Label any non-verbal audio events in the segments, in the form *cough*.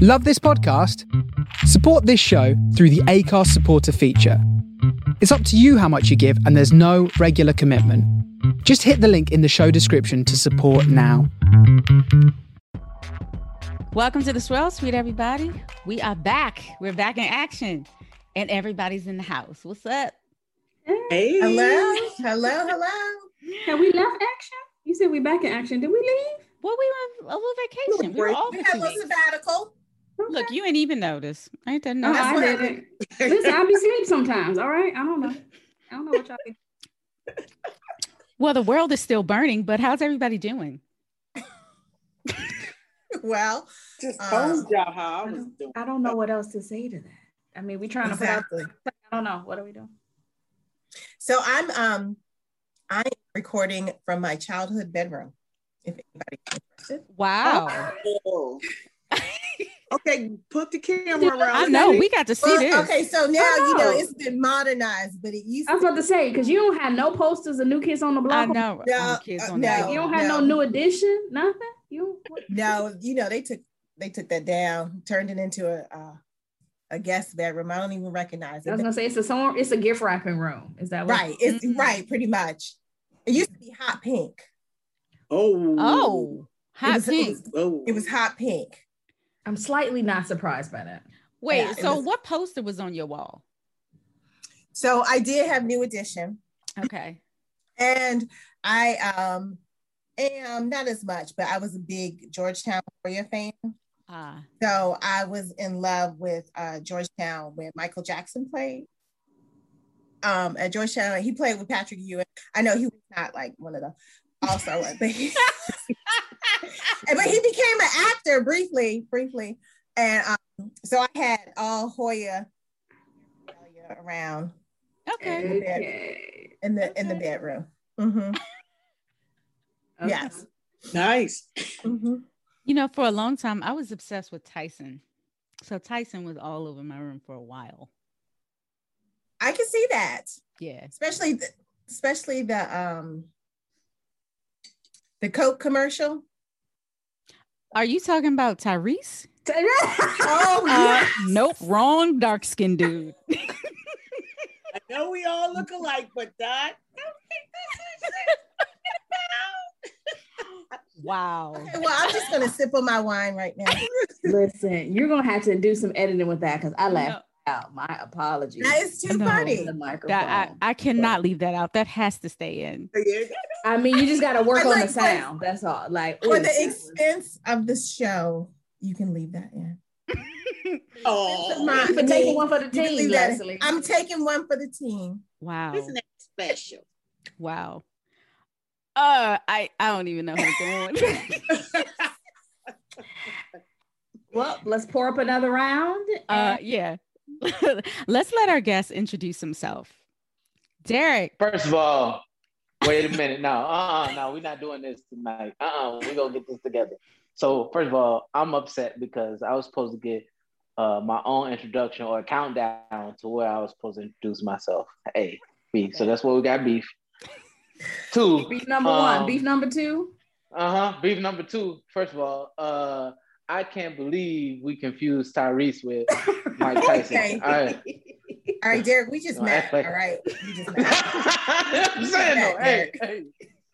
Love this podcast? Support this show through the Anchor supporter feature. It's up to you how much you give, and there's no regular commitment. Just hit the link in the show description to support now. Welcome to the Swirl Suite, everybody. We are back. We're back in action, and everybody's in the house. What's up? Hey. Hello, hello, hello. Have we left action? You said we're back in action. Did we leave? Well, we went a little vacation. We were off We had a little sabbatical. Look, you ain't even noticed. I ain't done No, nothing. I *laughs* didn't. Listen, I be asleep sometimes. All right. I don't know. I don't know what y'all think. Well, the world is still burning, but how's everybody doing? Well, Just Uh, told y'all how I I was don't, doing. I don't know what else to say to that. I mean, we trying to put out. exactly. I don't know. What are we doing? So I'm um I'm recording from my childhood bedroom. If anybody's interested. Wow. Oh. *laughs* okay, put the camera around. I know. We got to see Well, this. okay, so now I you know know. it's been modernized, but it used I was to about to say because you don't have no posters of New Kids on the I Block. know. No, New kids uh, on no. that. You don't have no, No. new edition. Nothing. You. What? no, you know they took they took that down, turned it into a uh, a guest bedroom. I don't even recognize it. I was gonna say it's a song. It's a gift wrapping room. Is that what? Right, it's Mhm. right, pretty much. It used to be hot pink. Oh. Oh, hot was- it pink. was- Oh. It was hot pink. I'm slightly not surprised by that. Wait, yeah, so was- what poster was on your wall? So I did have New Edition. Okay. And I um am not as much, but I was a big Georgetown Warrior fan. Ah, So I was in love with uh, Georgetown when Michael Jackson played. Um, at Georgetown, he played with Patrick Ewing. I know he was not like one of the all-star ones, but he, *laughs* *laughs* but he became an actor briefly, briefly. And um, so I had all Hoya around okay. Okay. in the in the bedroom. Mm-hmm. *laughs* Okay. Yes. nice. Mhm. You know, for a long time, I was obsessed with Tyson. So Tyson was all over my room for a while. I can see that. Yeah. especially the, especially the um the Coke commercial. Are you talking about Tyrese? *laughs* Oh Uh, nope, wrong dark skinned dude. *laughs* I know we all look alike, but that. Wow. Okay, well, I'm just gonna sip on my wine right now. *laughs* Listen, you're gonna have to do some editing with that because I laughed No, out. My apologies. That is too No. funny. the microphone. that, I, I cannot leave that out. That has to stay in. I mean, you just got *laughs* to work I on the like- sound. That's all. Like For ooh, the expense of the show, you can leave that in. Oh, My- for taking one for the team, leave that in. Leslie. I'm taking one for the team. Wow. isn't that special? Wow. Uh, I I don't even know how to go on. well, let's pour up another round. uh, yeah. *laughs* Let's let our guest introduce himself. Derrick. First of all, wait a minute. No, uh-uh, no, we're not doing this tonight. Uh-uh, we're gonna get this together. So first of all, I'm upset because I was supposed to get uh, my own introduction or a countdown to where I was supposed to introduce myself. Hey, beef. So that's what we got beef. *laughs* Two, beef number one, um, beef number two. uh-huh. Beef number two. First of all, uh, I can't believe we confused Tyrese with *laughs* Mike Tyson. Okay. All right. All right, Derrick, we just No, met. like- All right. We just *laughs* met. I'm saying though, hey, hey,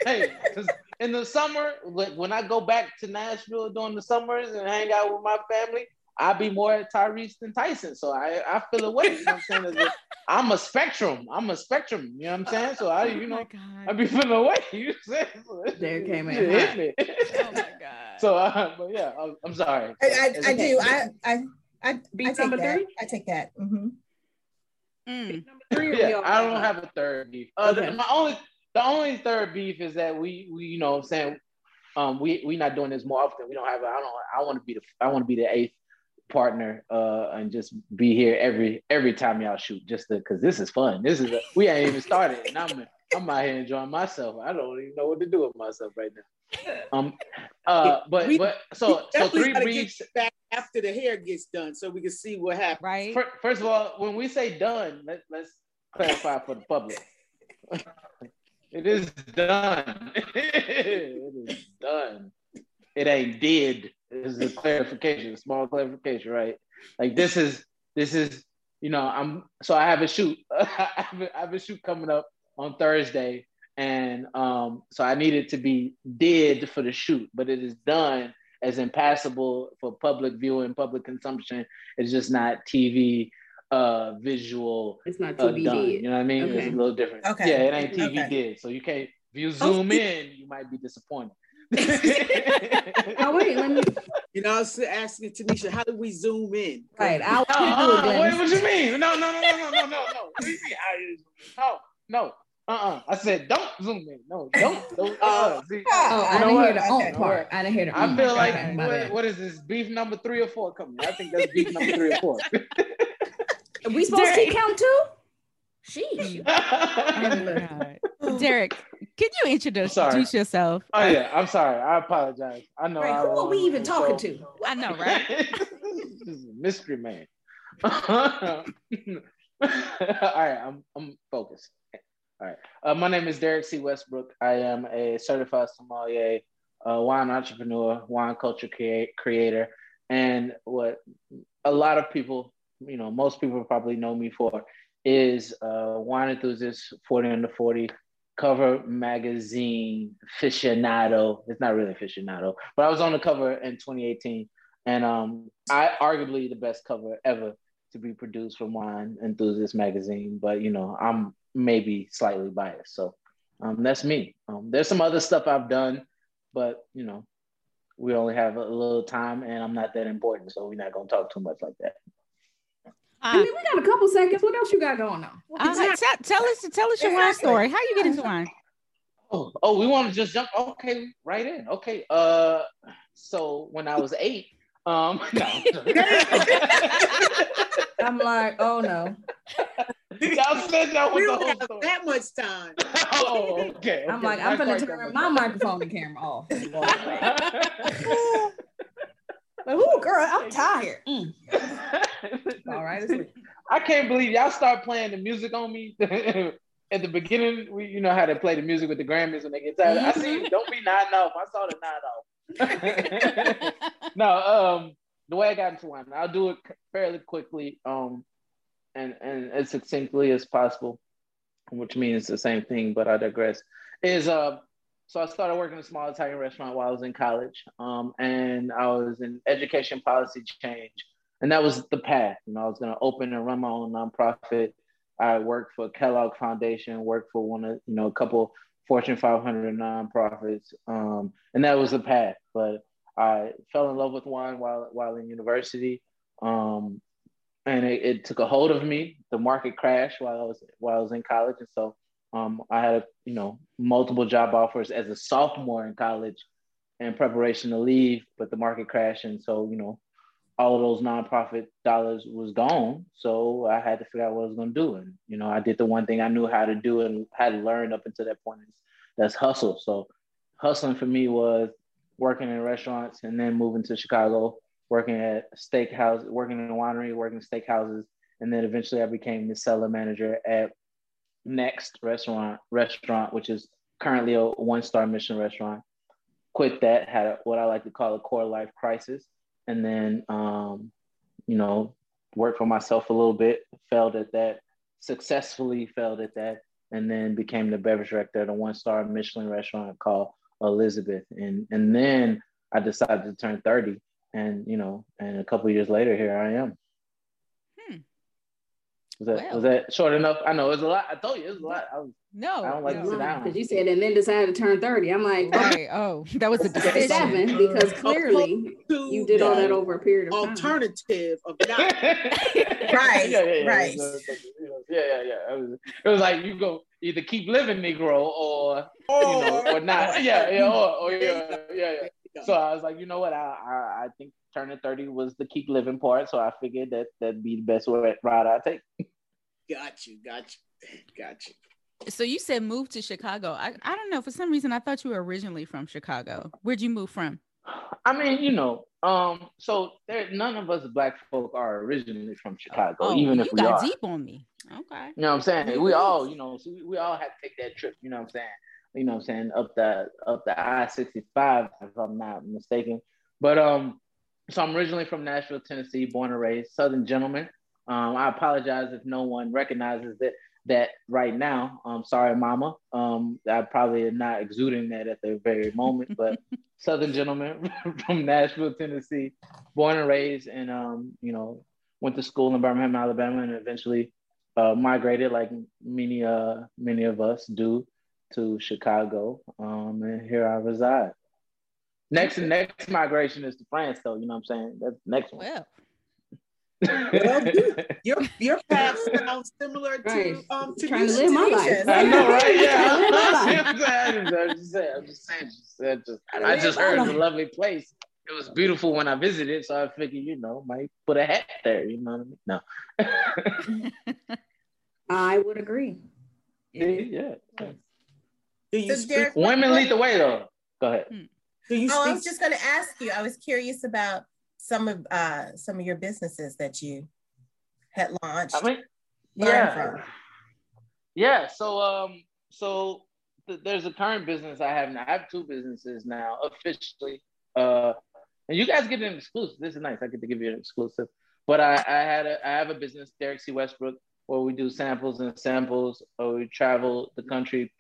hey, 'cause in the summer, when I go back to Nashville during the summers and hang out with my family, I'll be more Tyrese than Tyson. So I, I feel away. You know what I'm saying? As a- I'm a spectrum. I'm a spectrum. You know what I'm saying? So I, oh you oh know, my I god. be feeling away. You know what I'm saying? So There came in shit hot. hit me. My god. So, uh, but yeah, I'm, I'm sorry. I, I, I do. I I I, I take number that. three? I take that. hmm Mm. Number three. Yeah, I don't have a third beef. Uh, the- my only the only third beef is that we we you know what I'm saying um we we not doing this more often. We don't have. I don't. I want to be the I want to be the eighth partner uh and just be here every every time y'all shoot just because this is fun. This is a, we ain't even started and I'm I'm out here enjoying myself. I don't even know what to do with myself right now. Um uh but We- but so so three gotta get beefs. you back after the hair gets done so we can see what happens. Right? Fir- First of all, when we say done, let, let's clarify for the public. *laughs* it is done. *laughs* it is done. It ain't did. This is a clarification, a small clarification, right? Like this is this is you know I'm so I have a shoot *laughs* I, have a, I have a shoot coming up on Thursday, and um so I needed to be did for the shoot, but it is done as impassable for public viewing, public consumption. It's just not TV uh visual It's not uh, TV done. did. You know what I mean? It's a little different. Okay. Yeah, it ain't TV Okay. did. So you can't if you Oh, zoom in, you might be disappointed. *laughs* Oh wait, let me. You know, I was asking Tanisha, how do we zoom in? Right, I'll No, uh, wait, what you mean? No, no, no, no, no, no, no, no. What do you mean? how you zoom in? No, no. Uh-uh. I said don't zoom in. No, don't. *laughs* don't uh, see, Oh, I You know didn't hear the Okay. on part. I didn't hear the. I feel like Okay, what, what is this beef number three or four coming? I think that's beef number three or four. Are *laughs* we supposed to Derrick- keep count too? Sheesh. *laughs* Oh, Derrick, can you introduce introduce yourself? Oh yeah, I'm sorry. I apologize. I know. Right, I who are we even talking show. to? I know, right? this is a mystery man. All right, I'm I'm focused. All right. Uh, my name is Derrick C. Westbrook. I am a certified sommelier, uh, wine entrepreneur, wine culture crea- creator, and what a lot of people, you know, most people probably know me for is uh, wine enthusiast, 40 under 40, cover magazine aficionado. It's not really aficionado, but I was on the cover in 2018, and um, I arguably the best cover ever to be produced from Wine Enthusiast magazine. But you know, I'm maybe slightly biased, so um, that's me. Um, there's some other stuff I've done, but you know, we only have a little time, and I'm not that important, so we're not gonna talk too much like that. I mean, we got a couple seconds. What else you got going on? Uh, tell, tell us tell us your wine story. How you get into wine? Oh, oh, we want to just jump. Okay, right in. Okay. Uh, so when I was eight, um, *laughs* no. *laughs* I'm like, oh no. Y'all said y'all We don't the have whole story. that much time. *laughs* oh, okay. I'm okay, like, I'm gonna turn my much. microphone and camera off. and walk away. Like, ooh, girl, I'm tired. Mm. *laughs* All right. I can't believe y'all start playing the music on me *laughs* at the beginning. We, you know how they play the music with the Grammys when they get tired. I see. Don't be nodding off. I saw the nod off. no, um, the way I got into wine, I'll do it fairly quickly, um, and and as succinctly as possible, which means the same thing, but I digress. Is uh, so I started working in a small Italian restaurant while I was in college, um, and I was in education policy change, and that was the path. You know, I was going to open and run my own nonprofit. I worked for Kellogg Foundation, worked for one of you know a couple Fortune 500 nonprofits, um, and that was the path. But I fell in love with wine while while in university, um, and it, it took a hold of me. The market crashed while I was while I was in college, and so um, I had you know multiple job offers as a sophomore in college, in preparation to leave, but the market crashed, and so you know all of those nonprofit dollars was gone. So I had to figure out what I was going to do, and you know I did the one thing I knew how to do and had learned up until that point. Is that's hustle. So hustling for me was working in restaurants and then moving to Chicago, working at steakhouse, working in a winery, working in steakhouses, and then eventually I became the cellar manager at Next Restaurant, restaurant which is currently a one-star Michelin restaurant. Quit that, had a, what I like to call a core life crisis, and then um, you know worked for myself a little bit, failed at that, successfully failed at that, and then became the beverage director at a one-star Michelin restaurant called Elizabeth. And and then I decided to turn 30. And you know, and a couple years later, here I am. Hmm. Was that Well. was that short enough? I know it was a lot. I told you it was a lot. I was, No, I don't like no. to sit down. Because you said, and then decided to turn 30. I'm like, Right. Oh, that was a *laughs* decision. seven, because *laughs* clearly you did all that over a period of time. Alternative of *laughs* not. Right, Yeah, yeah, yeah. right. Yeah, yeah, yeah. It was, it was like you go either keep living Negro or you know or not. Yeah, yeah, or, or yeah, yeah, yeah. So I was like, you know what? I, I I think turning 30 was the keep living part. So I figured that that'd be the best way route I take. Got you, got you, got you. So you said move to Chicago. I, I don't know. For some reason, I thought you were originally from Chicago. Where'd you move from? I mean, you know, um, so there none of us black folk are originally from Chicago, Oh, even you if we got are. deep on me. Okay. You know what I'm saying? We all, you know, so we, we all had to take that trip, you know what I'm saying? You know what I'm saying? Up the up the I-65, if I'm not mistaken. But um, so I'm originally from Nashville, Tennessee, born and raised, Southern gentleman. Um, I apologize if no one recognizes that that right now. Um, sorry, Mama. Um, I probably am not exuding that at the very moment, but *laughs* Southern gentleman *laughs* from Nashville, Tennessee, born and raised, and um, you know, went to school in Birmingham, Alabama, and eventually uh, migrated, like many uh many of us do, to Chicago. Um, and here I reside. Next next migration is to France, though. You know what I'm saying? That's next one. Well, Well, you- *laughs* your your path sounds similar to Right. um to *laughs* Trying to live my *laughs* life. I know, right? Yeah. Yeah. I'm just saying. I'm just saying. Just, I just, I just heard it's a lovely place. It was beautiful when I visited, so I figured, you know, might put a hat there. You know what I mean? No. I would agree. yeah. Do you So speak? Derrick, Women lead the way, though. Go ahead. Do you Oh, I was just going to ask you. I was curious about some of uh some of your businesses that you had launched. I mean, yeah, from. yeah. So, um, so th- there's a current business I have now. I have two businesses now officially. Uh, and you guys get an exclusive. This is nice. I get to give you an exclusive. But I, I had a, I have a business, Derrick C. Westbrook, where we do samples and samples. Or we travel the country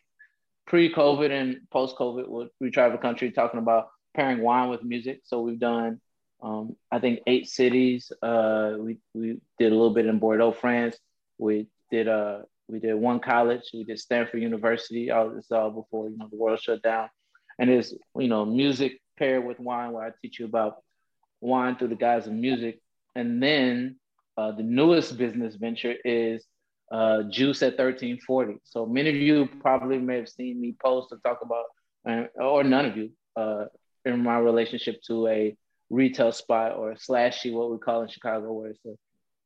pre-COVID and post-COVID. We, travel the country talking about pairing wine with music. So we've done, um, I think, eight cities. Uh, we we did a little bit in Bordeaux, France. We did uh we did one college. We did Stanford University. All this all before you know the world shut down. And it's you know music paired with wine, where I teach you about wine through the guise of music. And then uh, the newest business venture is uh, Juice at 1340. So many of you probably may have seen me post or talk about, or none of you, uh, in my relationship to a retail spot or slashy, what we call in Chicago, where it's a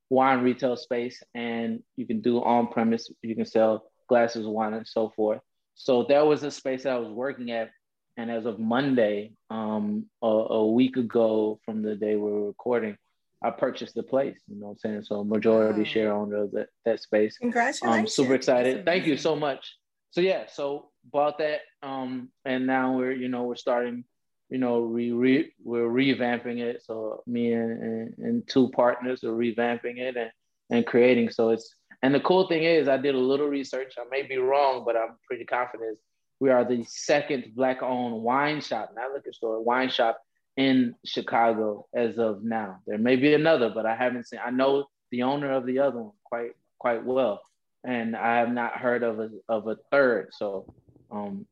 wine retail space and you can do on premise, you can sell glasses of wine and so forth. So that was a space that I was working at. And as of Monday, um, a, a week ago from the day we were recording, I purchased the place, you know what I'm saying? So majority Wow. share owner of that, that space. Congratulations. I'm super excited. Thank you so much. So yeah, so bought that, um, and now we're you know we're starting, you know, re, re we're revamping it. So me and, and and two partners are revamping it and and creating. So it's and the cool thing is I did a little research. I may be wrong, but I'm pretty confident. We are the second black-owned wine shop, not liquor store, wine shop in Chicago as of now. There may be another, but I haven't seen. I know the owner of the other one quite quite well, and I have not heard of a of a third. So, um,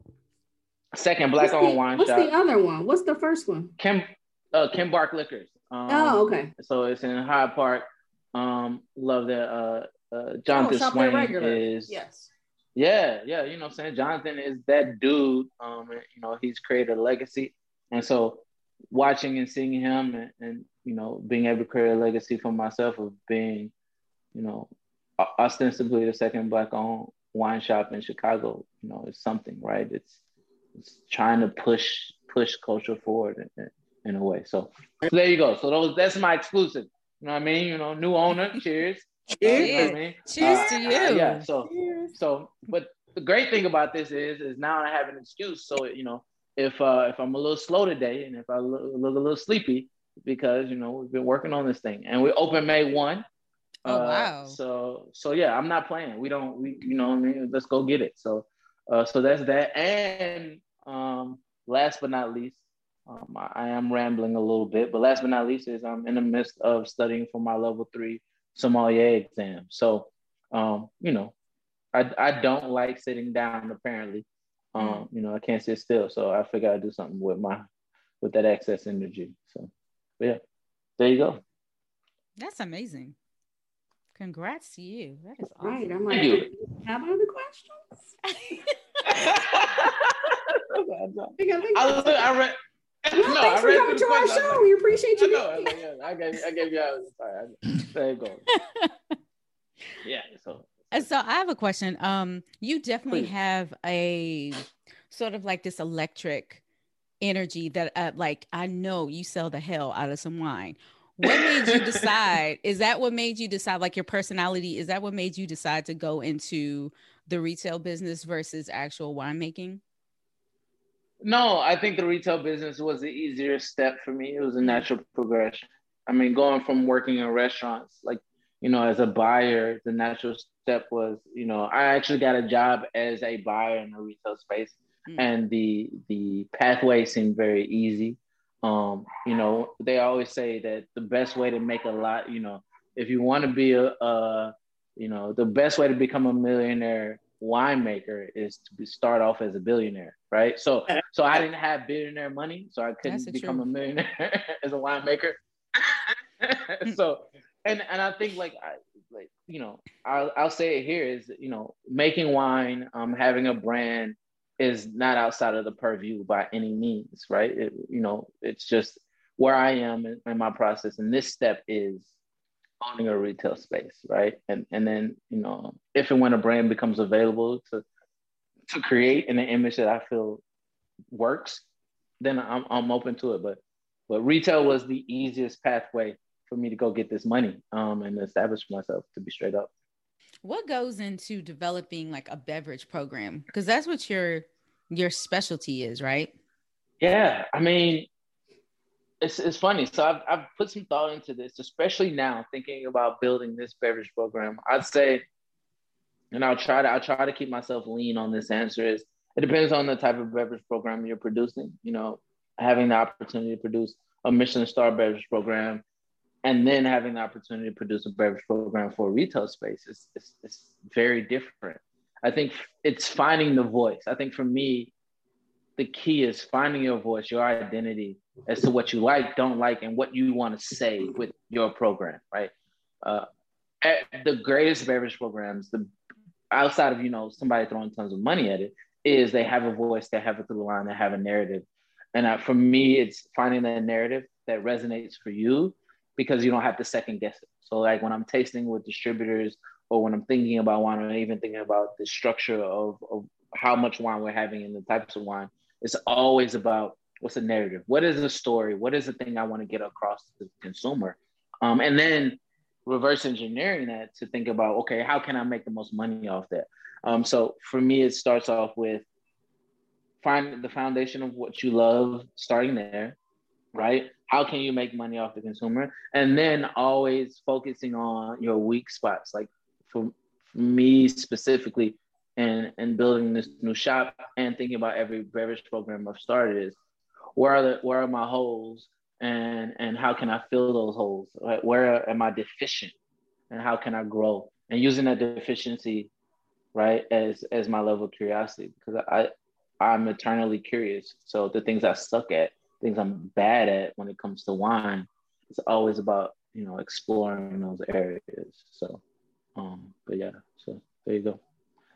second What's black-owned the, wine what's shop, the other one? What's the first one? Kim uh, Kimbark Liquors. Um, oh, okay. So it's in Hyde Park. Um, love that. Uh, uh, Jonathan oh, Swain is Yes. yeah, yeah, you know what I'm saying? Jonathan is that dude. Um, and, you know, he's created a legacy. And so watching and seeing him and, and you know, being able to create a legacy for myself of being, you know, ostensibly the second black owned wine shop in Chicago, you know, is something, right? It's it's trying to push push culture forward in, in a way. So, so there you go. So those that's my exclusive. You know what I mean? You know, new owner. Cheers. *laughs* Uh, you know I mean? Cheers to you. Yeah. So so but the great thing about this is is now I have an excuse. So you know, if uh if I'm a little slow today and if I look, look a little sleepy, because you know we've been working on this thing and we open May one. Oh, Uh, wow. So so yeah, I'm not playing. We don't we you know what I mean. Let's go get it. So uh so that's that. And um last but not least, um, I, I am rambling a little bit, but last but not least is I'm in the midst of studying for my level three sommelier exam. So um you know I, I don't like sitting down apparently. Um, you know, I can't sit still. So I figure I'd do something with my with that excess energy. So but yeah, there you go. That's amazing. Congrats to you. That is awesome. Right. I'm like, Thank you. have other questions? *laughs* I, I think I- look- I read No, no, thanks I for coming to our questions. I was show. like, We appreciate you. know, I, being know, I gave I gave you all sorry. I, there you go. *laughs* Yeah, so So I have a question. Um, you definitely Please. have a sort of like this electric energy that, uh, like, I know you sell the hell out of some wine. What made you *laughs* decide? is that what made you decide? Like your personality? Is that what made you decide to go into the retail business versus actual winemaking? No, I think the retail business was the easier step for me. It was a natural progression. I mean, going from working in restaurants, like, you know, as a buyer, the natural step was, you know, I actually got a job as a buyer in the retail space. Mm. And the the pathway seemed very easy. Um, you know, they always say that the best way to make a lot, you know, if you want to be a, a you know, the best way to become a millionaire winemaker is to start off as a billionaire, right? So, so I didn't have billionaire money, so I couldn't become truth. a millionaire *laughs* as a winemaker. *laughs* so, and and I think like I like you know I'll I'll say it here is you know making wine, um, having a brand is not outside of the purview by any means, right? It, you know, it's just where I am in, in my process, and this step is owning a retail space, right? And and then you know, if and when a brand becomes available to to create an image that I feel works, then I'm I'm open to it. But but retail was the easiest pathway for me to go get this money um, and establish myself. To be straight up. What goes into developing like a beverage program? Because that's what your your specialty is, right? Yeah, I mean, it's, it's funny. So I've, I've put some thought into this, especially now thinking about building this beverage program. I'd say, and I'll try to I'll try to keep myself lean on this answer is it depends on the type of beverage program you're producing. You know, having the opportunity to produce a Michelin star beverage program and then having the opportunity to produce a beverage program for a retail space is, is, is very different. I think it's finding the voice. I think for me, the key is finding your voice, your identity as to what you like, don't like, and what you want to say with your program, right? Uh, the greatest beverage programs, the outside of you know somebody throwing tons of money at it, is they have a voice, they have a through line, they have a narrative, and uh, for me, it's finding that narrative that resonates for you because you don't have to second guess it. So like when I'm tasting with distributors or when I'm thinking about wine or even thinking about the structure of, of how much wine we're having and the types of wine, it's always about what's the narrative? What is the story? What is the thing I want to get across to the consumer? Um, and then reverse engineering that to think about, okay, how can I make the most money off that? Um, so for me, it starts off with find the foundation of what you love, starting there, right? How can you make money off the consumer? And then always focusing on your weak spots. Like for, me specifically, and and building this new shop and thinking about every beverage program I've started is where are the where are my holes and and how can I fill those holes? Right? Where am I deficient and how can I grow? And using that deficiency, right, as as my level of curiosity because I I'm eternally curious. So the things I suck at, things I'm bad at when it comes to wine, it's always about you know exploring those areas. So, um, but yeah, so there you go.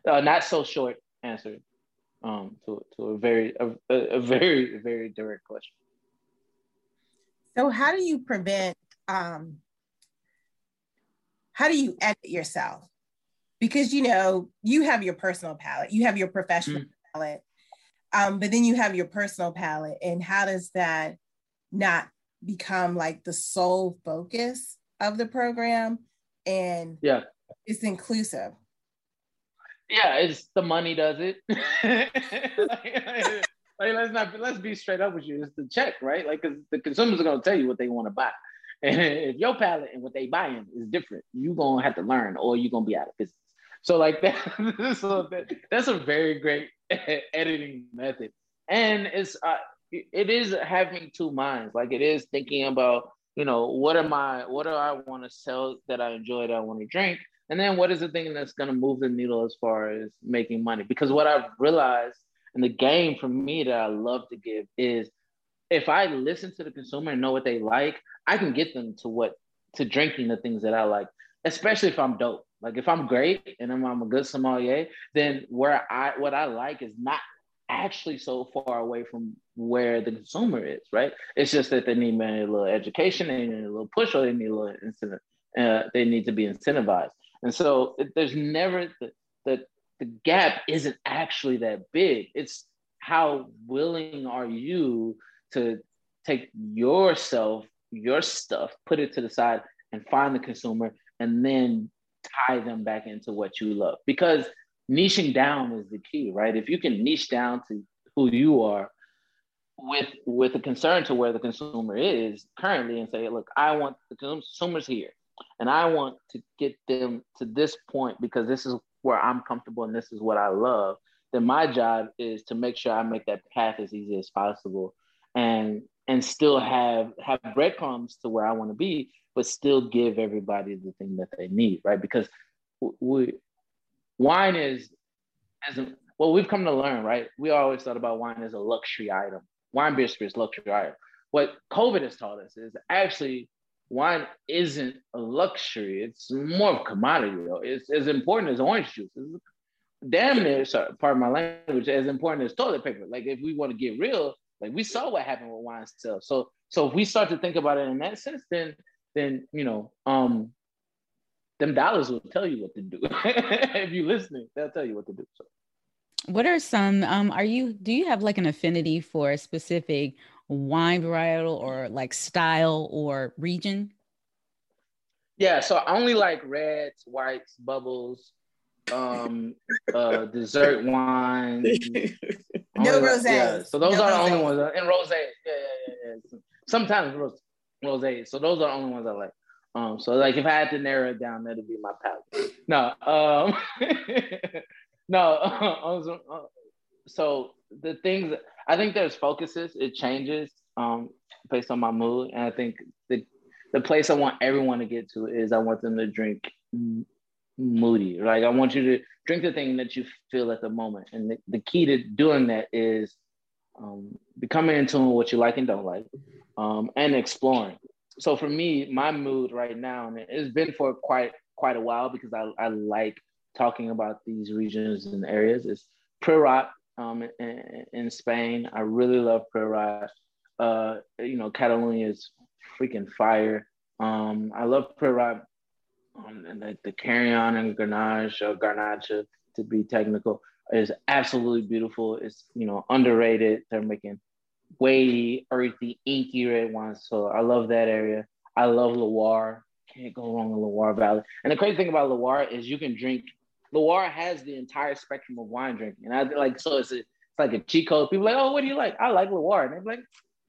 Uh, not so short answer um, to, to a very a, a very very direct question. So how do you prevent um, how do you edit yourself? Because you know you have your personal palette, you have your professional mm. palette, um, but then you have your personal palette, and how does that not become like the sole focus of the program? And yeah, it's inclusive. Yeah, it's the money does it. like, *laughs* like, let's not let's be straight up with you. It's the check, right? Like, because the consumers are gonna tell you what they want to buy, and *laughs* if your palette and what they buying is different, you gonna have to learn, or you're gonna be out of business. So like *laughs* that, so that that's a very great *laughs* editing method, and it's uh, it is having two minds. Like it is thinking about you know what am I, what do I want to sell that I enjoy that I want to drink, and then what is the thing that's going to move the needle as far as making money? Because what I've realized in the game for me that I love to give is if I listen to the consumer and know what they like, I can get them to what to drinking the things that I like, especially if I'm dope. Like if I'm great and I'm, I'm a good sommelier, then where I what I like is not actually so far away from where the consumer is, right? It's just that they need maybe a little education, they need a little push, or they need a little incentive. Uh, they need to be incentivized. And so it, there's never the, the the gap isn't actually that big. It's how willing are you to take yourself, your stuff, put it to the side and find the consumer and then tie them back into what you love. Because niching down is the key, right? If you can niche down to who you are, with with a concern to where the consumer is currently and say, look, I want the consumers here and I want to get them to this point because this is where I'm comfortable and this is what I love, then my job is to make sure I make that path as easy as possible and and still have have breadcrumbs to where I want to be, but still give everybody the thing that they need, right? Because we wine is as a, well, we've come to learn, right? We always thought about wine as a luxury item. Wine, beer, spirits, luxury item. What COVID has taught us is actually wine isn't a luxury. It's more of a commodity, though. It's as important as orange juice. It's damn near, sorry, part of my language, as important as toilet paper. Like if we want to get real, like we saw what happened with wine sales. So so if we start to think about it in that sense, then then you know, um, them dollars will tell you what to do. *laughs* if you're listening, they'll tell you what to do. So. What are some? Um, are you? Do you have like an affinity for a specific wine varietal or like style or region? Yeah, so I only like reds, whites, bubbles, um, uh, dessert wine. *laughs* no rose. Yeah, so those no are the only ones. And rose. Yeah, yeah, yeah, yeah. Sometimes rose, rose. So those are the only ones I like. Um, so like if I had to narrow it down, that'd be my palate. No, um, *laughs* no. *laughs* Uh, so the things I think there's focuses. It changes um, based on my mood, and I think the the place I want everyone to get to is I want them to drink moody. Like I want you to drink the thing that you feel at the moment, and the, the key to doing that is um, becoming in tune with what you like and don't like, um, and exploring. So for me, my mood right now, and it's been for quite quite a while because I, I like talking about these regions and areas. Is Priorat um, in, in, Spain. I really love Priorat. Uh, you know, Catalonia is freaking fire. Um, I love Priorat um, and the, the Carignan and Grenache or Garnacha to be technical is absolutely beautiful. It's you know underrated. They're making weighty, earthy, inky red wines. So I love that area. I love Loire. Can't go wrong with Loire Valley. And the crazy thing about Loire is you can drink. Loire has the entire spectrum of wine drinking, and I like so it's a, it's like a cheat code. People like, oh, what do you like? I like Loire, and they're like,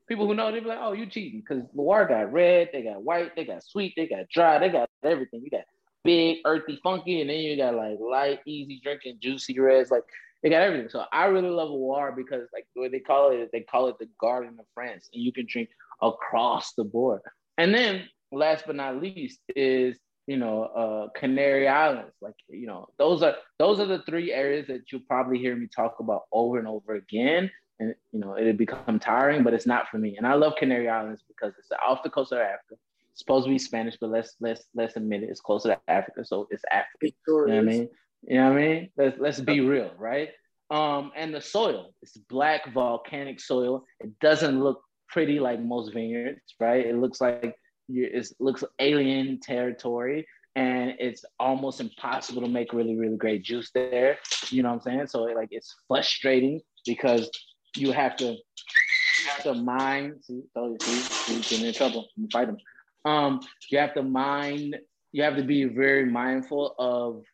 people who know they be like, oh, you cheating because Loire got red, they got white, they got sweet, they got dry, they got everything. You got big, earthy, funky, and then you got like light, easy drinking, juicy reds. Like they got everything. So I really love Loire because like what they call it, they call it the Garden of France, and you can drink across the board. And then last but not least is you know uh, Canary Islands. Like you know those are those are the three areas that you'll probably hear me talk about over and over again. And you know it'll become tiring, but it's not for me. And I love Canary Islands because it's off the coast of Africa. It's supposed to be Spanish, but let's let's let's admit it, it's closer to Africa, so it's African. Sure you know what I mean? You know what I mean? Let's let's be real, right? Um, and the soil, it's black volcanic soil. It doesn't look pretty like most vineyards, right? It looks like it looks alien territory, and it's almost impossible to make really really great juice there. You know what I'm saying? So like it's frustrating because you have to you have to mind. See, so see, see, getting in trouble. I'm fight them. Um, you have to mind. You have to be very mindful of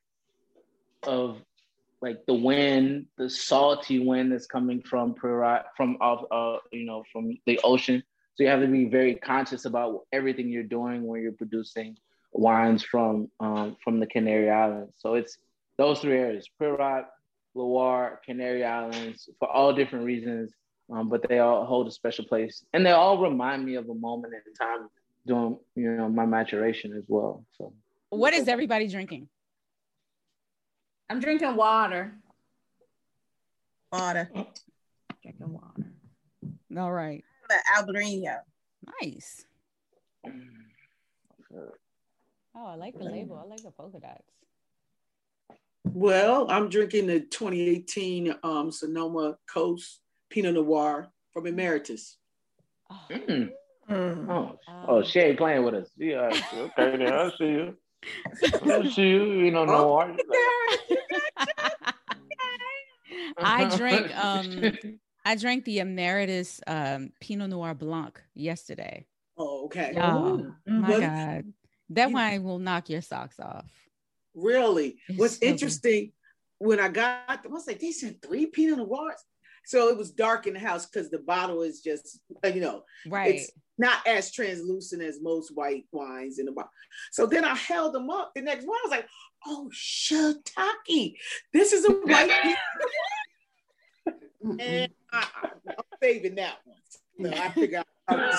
of like the wind, the salty wind that's coming from from off uh you know from the ocean. So you have to be very conscious about everything you're doing when you're producing wines from um, from the Canary Islands. So it's those three areas: Priorat, Loire, Canary Islands, for all different reasons. Um, but they all hold a special place, and they all remind me of a moment in time during you know my maturation as well. So, what is everybody drinking? I'm drinking water. Water. Drinking water. All right. Albarino. Nice. Oh, I like the label. I like the polka dots. Well, I'm drinking the 2018 um, Sonoma Coast Pinot Noir from Emeritus. Oh. Mm. Mm. Oh, oh, she ain't playing with us. Yeah, okay, then I see you. I *laughs* see you. You know, Noir. *laughs* I drank *laughs* um I drank the Emeritus um Pinot Noir Blanc yesterday. Oh, okay. Oh, my God. That wine will knock your socks off. Really? It's What's so interesting good. when I got them, I was like, they said three Pinot Noirs. So it was dark in the house because the bottle is just, uh, you know, right. it's not as translucent as most white wines in the bottle. So then I held them up the next one. I was like, oh, shiitake. This is a white. *laughs* and I, am saving that one. So I figure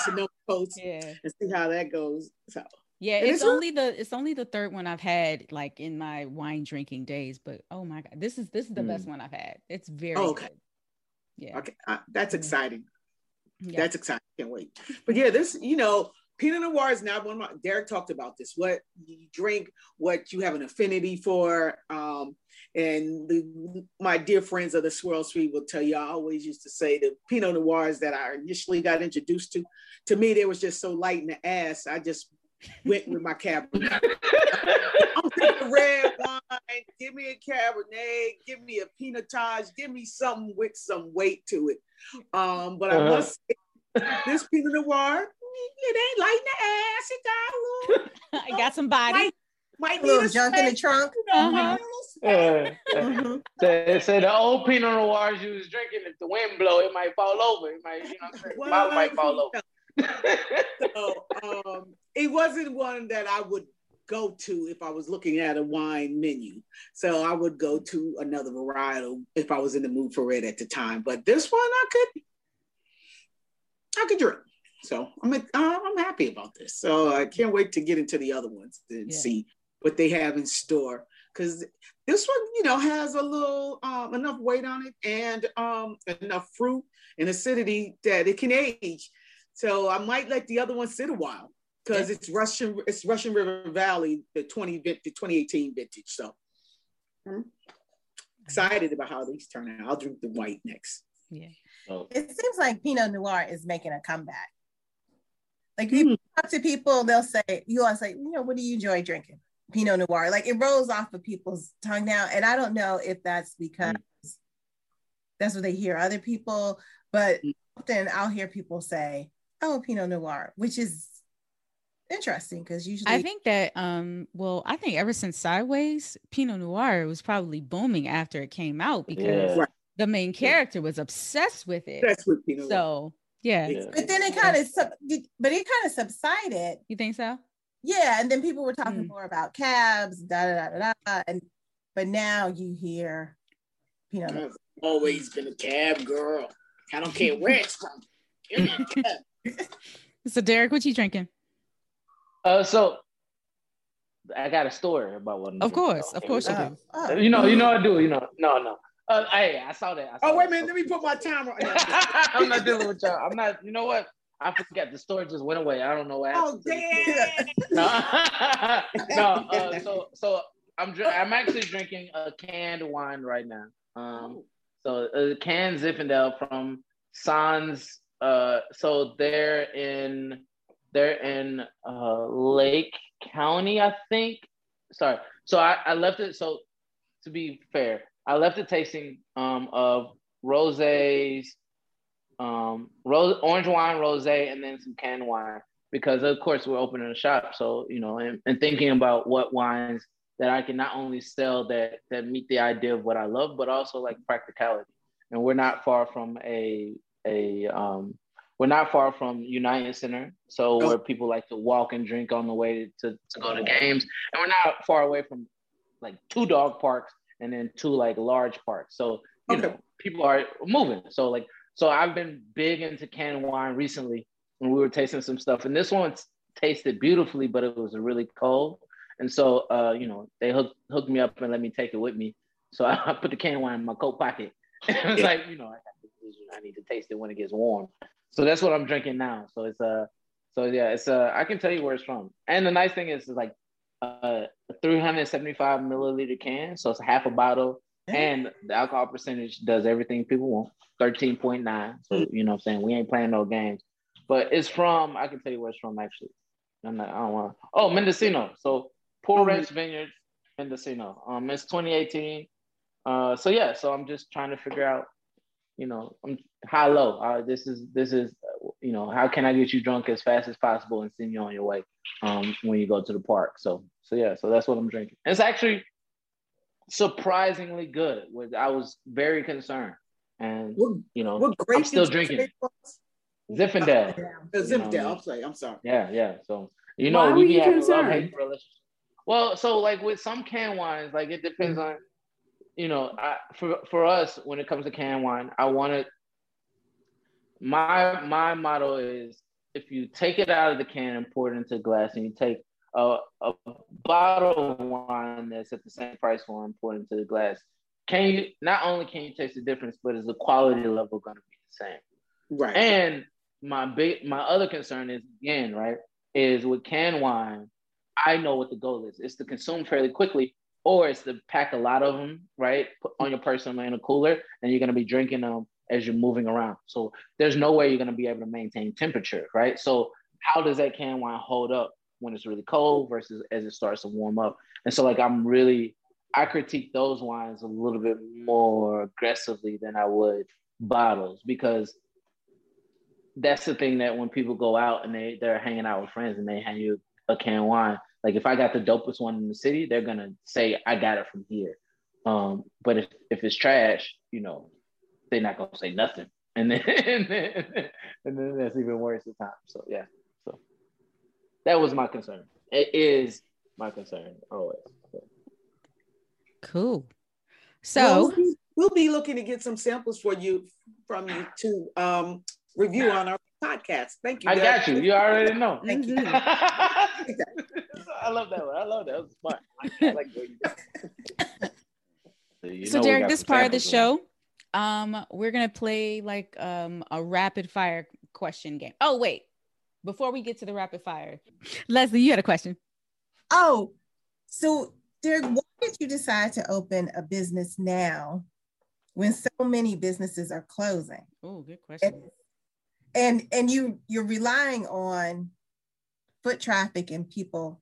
Sonoma *laughs* Coast yeah. and see how that goes. So yeah, And it's only the it's only the third one I've had like in my wine drinking days, but oh my god, this is this is the best one I've had. It's very Oh, okay. good. Yeah, okay, uh, that's exciting. yeah. That's exciting. Can't wait. But yeah, this, you know, Pinot Noir is not one of my, Derrick talked about this, what you drink, what you have an affinity for. Um, and the, my dear friends of the Swirl Suite will tell you, I always used to say the Pinot Noirs that I initially got introduced to, to me, they was just so light in the ass. I just went with my Cabernet. I'm drinking red wine. Give me a Cabernet. Give me a Pinotage. Give me something with some weight to it. Um, but I Uh-huh. must say, this Pinot Noir, it ain't light in the ass. It got a little, *laughs* I got some body. might, might A need little a junk in the trunk. you know, Uh-huh. might need a little space. Uh. Say, say the old Pinot Noirs you was drinking, if the wind blow, it might fall over. It might, you know what I'm saying? The bottle might fall over. So um, it wasn't one that I would go to if I was looking at a wine menu. So I would go to another varietal if I was in the mood for it at the time. But this one I could, I could drink. So I'm uh, I'm happy about this. So I can't wait to get into the other ones and Yeah. see what they have in store. Because this one, you know, has a little um, enough weight on it and um, enough fruit and acidity that it can age. So I might let the other one sit a while because it's Russian, it's Russian River Valley, the 20 the 2018 vintage. So I'm excited about how these turn out. I'll drink the white next. Yeah. So, It seems like Pinot Noir is making a comeback. Like Hmm. you talk to people, they'll say, you always say, you know, what do you enjoy drinking? Pinot Noir. Like it rolls off of people's tongue now. And I don't know if that's because that's what they hear other people, but Mm. often I'll hear people say, oh, Pinot Noir, which is interesting because usually I think that um well, I think ever since Sideways, Pinot Noir was probably booming after it came out because Yeah. The main character was obsessed with it. That's what Pinot Noir. So yeah, Yeah. but then it kind of sub- but it kind of subsided. you think so? Yeah, and then people were talking Mm. more about cabs, da da da da da, and but now you hear, you know, I've always been a cab girl. I don't care where it's from. Give me a cab. So Derrick, what you drinking? uh, so I got a story about what. I'm Of course, of course you do. oh, oh, You know, you know I do. You know, no, no. Uh, hey, I saw that. I saw Oh, wait a minute. Let me put my timer. *laughs* I'm not dealing with y'all. I'm not. You know what? I forgot the story just went away. I don't know what Oh, happened. to the story. damn. No, *laughs* no. Uh, so, so I'm dr- I'm actually drinking a canned wine right now. Um, so a canned Zinfandel from Sans. Uh, so they're in they're in uh, Lake County, I think. Sorry. So I, I left it. So to be fair, I left it tasting um, of rosés, um, rose, orange wine, rosé, and then some canned wine because of course we're opening a shop. So you know, and, and thinking about what wines that I can not only sell that that meet the idea of what I love, but also like practicality. And we're not far from a a um, we're not far from United Center, so where people like to walk and drink on the way to, to go to games, and we're not far away from like two dog parks and then two like large parks. So you Okay. know, people are moving. So like, so I've been big into canned wine recently, and we were tasting some stuff, and this one tasted beautifully, but it was really cold, and so uh, you know, they hooked hooked me up and let me take it with me. So *laughs* I put the canned wine in my coat pocket. *laughs* it was like, you know, I, got I need to taste it when it gets warm. So that's what I'm drinking now. So it's uh so yeah, it's uh I can tell you where it's from. And the nice thing is, it's like a 375 milliliter can, so it's half a bottle, and the alcohol percentage does everything people want, 13.9. So you know what I'm saying we ain't playing no games. But it's from I can tell you where it's from actually. I'm not, I don't want. Oh, Mendocino. So Poor Ranch Vineyards, Mendocino. Um, it's 2018. Uh, so yeah, so I'm just trying to figure out, you know, I'm high low. Uh, this is this is, you know, how can I get you drunk as fast as possible and send you on your way, um, when you go to the park. So so yeah, so that's what I'm drinking. It's actually surprisingly good. With I was very concerned, and What, you know what I'm still drinking say it was? Zinfandel. You know, Zinfandel. I'm sorry. I'm sorry. Yeah, yeah. So you know, were we be having concerned? love hate relationship. Well, so like with some canned wines, like it depends Mm-hmm. on, you know, I, for for us when it comes to can wine, I want to. My my motto is if you take it out of the can and pour it into a glass, and you take a, a bottle of wine that's at the same price for and pour it into the glass, can you not only can you taste the difference, but is the quality level going to be the same? Right. And my big my other concern is again, right, is with canned wine, I know what the goal is. It's to consume fairly quickly, or it's to pack a lot of them, right, put on your person in a cooler, and you're gonna be drinking them as you're moving around. So there's no way you're gonna be able to maintain temperature, right? So how does that can wine hold up when it's really cold versus as it starts to warm up? And so like I'm really I critique those wines a little bit more aggressively than I would bottles because that's the thing that when people go out and they they're hanging out with friends and they hand you a can of wine, like if I got the dopest one in the city, they're gonna say I got it from here. Um, but if, if it's trash, you know, they're not gonna say nothing, *laughs* and then and then, and then that's even worse at times. So yeah, so that was my concern. It is my concern always. So. Cool. So we'll, we'll be looking to get some samples for you from you to um, review on our podcast. Thank you. I Doug. got you. You already know. Thank you. *laughs* *laughs* I love that one. I love that. That was smart. I like *laughs* you. So, you know Derrick, this part of the show, um, we're gonna play like um a rapid fire question game. Oh wait, before we get to the rapid fire, Leslie, you had a question. Oh, so Derrick, why did you decide to open a business now when so many businesses are closing? Oh, good And and, and you you're relying on foot traffic and people